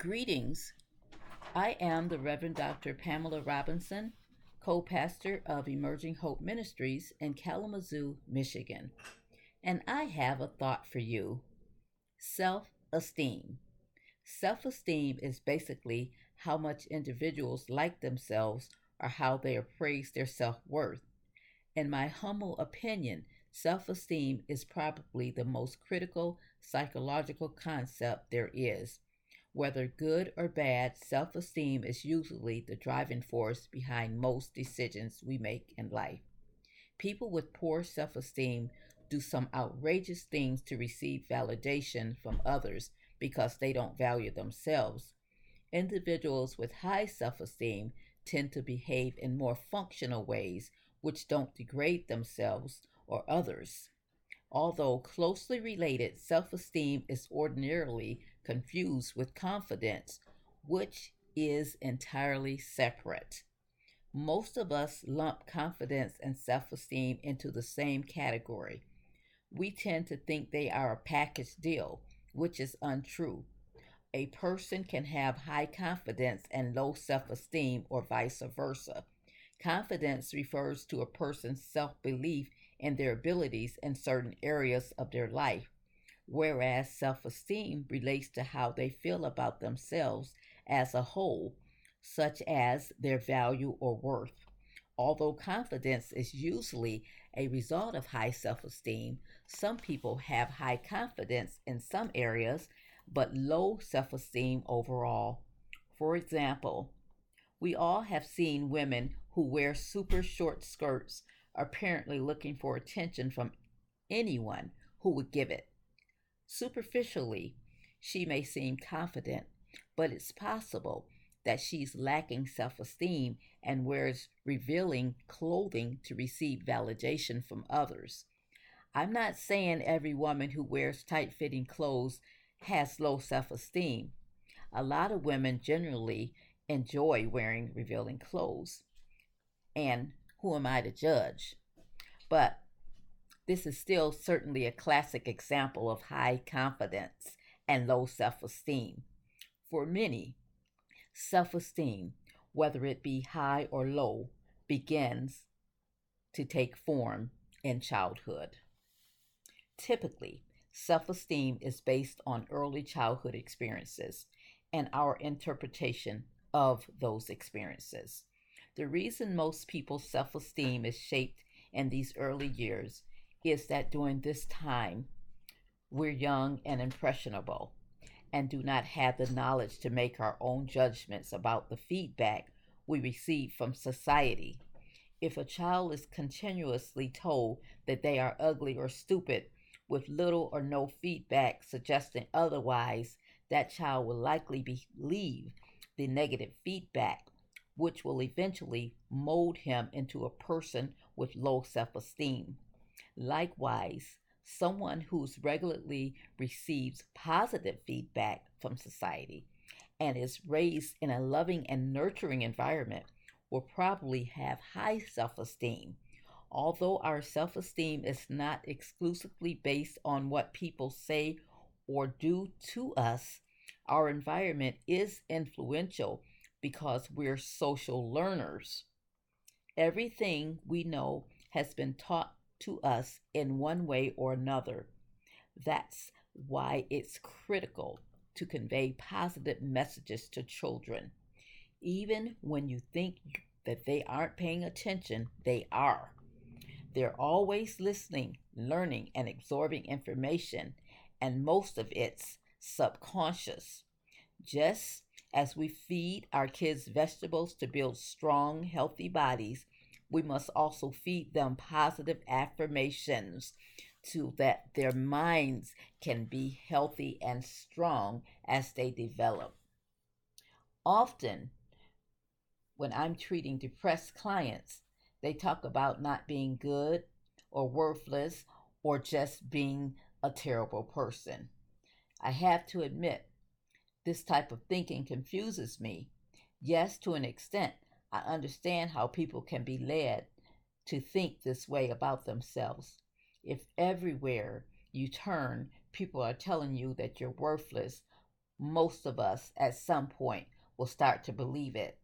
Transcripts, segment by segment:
Greetings. I am the Reverend Dr. Pamela Robinson, co pastor of Emerging Hope Ministries in Kalamazoo, Michigan. And I have a thought for you self esteem. Self esteem is basically how much individuals like themselves or how they appraise their self worth. In my humble opinion, self esteem is probably the most critical psychological concept there is. Whether good or bad, self esteem is usually the driving force behind most decisions we make in life. People with poor self esteem do some outrageous things to receive validation from others because they don't value themselves. Individuals with high self esteem tend to behave in more functional ways which don't degrade themselves or others. Although closely related, self esteem is ordinarily confused with confidence, which is entirely separate. Most of us lump confidence and self esteem into the same category. We tend to think they are a package deal, which is untrue. A person can have high confidence and low self esteem, or vice versa. Confidence refers to a person's self belief in their abilities in certain areas of their life, whereas self esteem relates to how they feel about themselves as a whole, such as their value or worth. Although confidence is usually a result of high self esteem, some people have high confidence in some areas but low self esteem overall. For example, we all have seen women who wear super short skirts, apparently looking for attention from anyone who would give it. Superficially, she may seem confident, but it's possible that she's lacking self esteem and wears revealing clothing to receive validation from others. I'm not saying every woman who wears tight fitting clothes has low self esteem. A lot of women generally enjoy wearing revealing clothes. And who am I to judge? But this is still certainly a classic example of high confidence and low self esteem. For many, self esteem, whether it be high or low, begins to take form in childhood. Typically, self esteem is based on early childhood experiences and our interpretation of those experiences. The reason most people's self esteem is shaped in these early years is that during this time, we're young and impressionable and do not have the knowledge to make our own judgments about the feedback we receive from society. If a child is continuously told that they are ugly or stupid with little or no feedback suggesting otherwise, that child will likely believe the negative feedback, which will eventually mold him into a person with low self esteem. Likewise, someone who's regularly receives positive feedback from society and is raised in a loving and nurturing environment will probably have high self esteem. Although our self esteem is not exclusively based on what people say or do to us, our environment is influential because we're social learners. Everything we know has been taught to us in one way or another. That's why it's critical to convey positive messages to children. Even when you think that they aren't paying attention, they are. They're always listening, learning, and absorbing information, and most of it's subconscious. Just as we feed our kids vegetables to build strong, healthy bodies, we must also feed them positive affirmations so that their minds can be healthy and strong as they develop. Often, when I'm treating depressed clients, they talk about not being good or worthless or just being a terrible person. I have to admit, this type of thinking confuses me. Yes, to an extent, I understand how people can be led to think this way about themselves. If everywhere you turn, people are telling you that you're worthless, most of us at some point will start to believe it.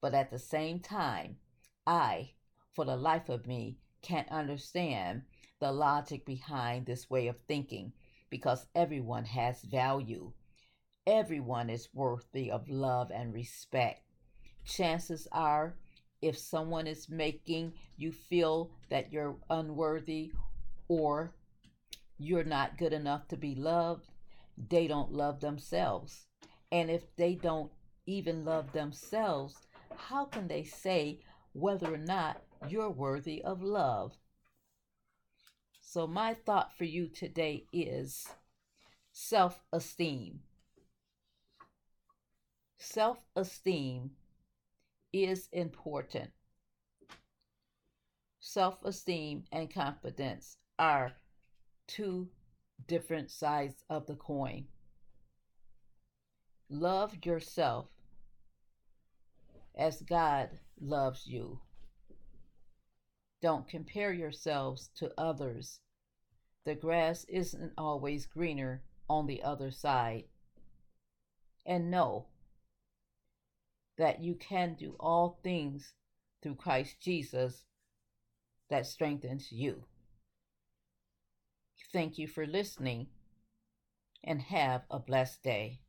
But at the same time, I, for the life of me, can't understand the logic behind this way of thinking because everyone has value. Everyone is worthy of love and respect. Chances are, if someone is making you feel that you're unworthy or you're not good enough to be loved, they don't love themselves. And if they don't even love themselves, how can they say whether or not you're worthy of love? So, my thought for you today is self esteem. Self esteem is important. Self esteem and confidence are two different sides of the coin. Love yourself as God loves you. Don't compare yourselves to others. The grass isn't always greener on the other side. And know that you can do all things through Christ Jesus that strengthens you. Thank you for listening and have a blessed day.